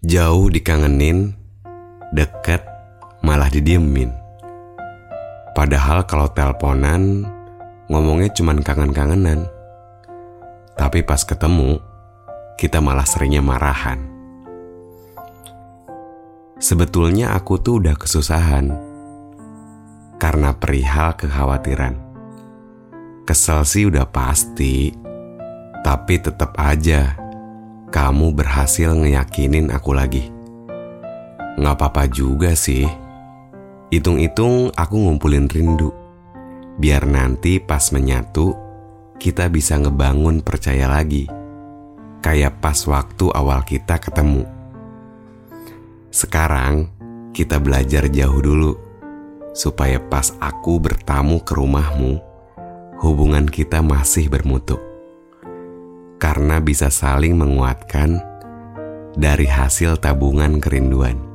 Jauh dikangenin, deket malah didiemin. Padahal kalau teleponan, ngomongnya cuman kangen-kangenan. Tapi pas ketemu, kita malah seringnya marahan. Sebetulnya aku tuh udah kesusahan karena perihal kekhawatiran. Kesel sih udah pasti, tapi tetap aja kamu berhasil ngeyakinin aku lagi. Nggak apa-apa juga sih. Hitung-hitung aku ngumpulin rindu. Biar nanti pas menyatu, kita bisa ngebangun percaya lagi. Kayak pas waktu awal kita ketemu. Sekarang kita belajar jauh dulu supaya pas aku bertamu ke rumahmu, hubungan kita masih bermutu. Karena bisa saling menguatkan dari hasil tabungan kerinduan.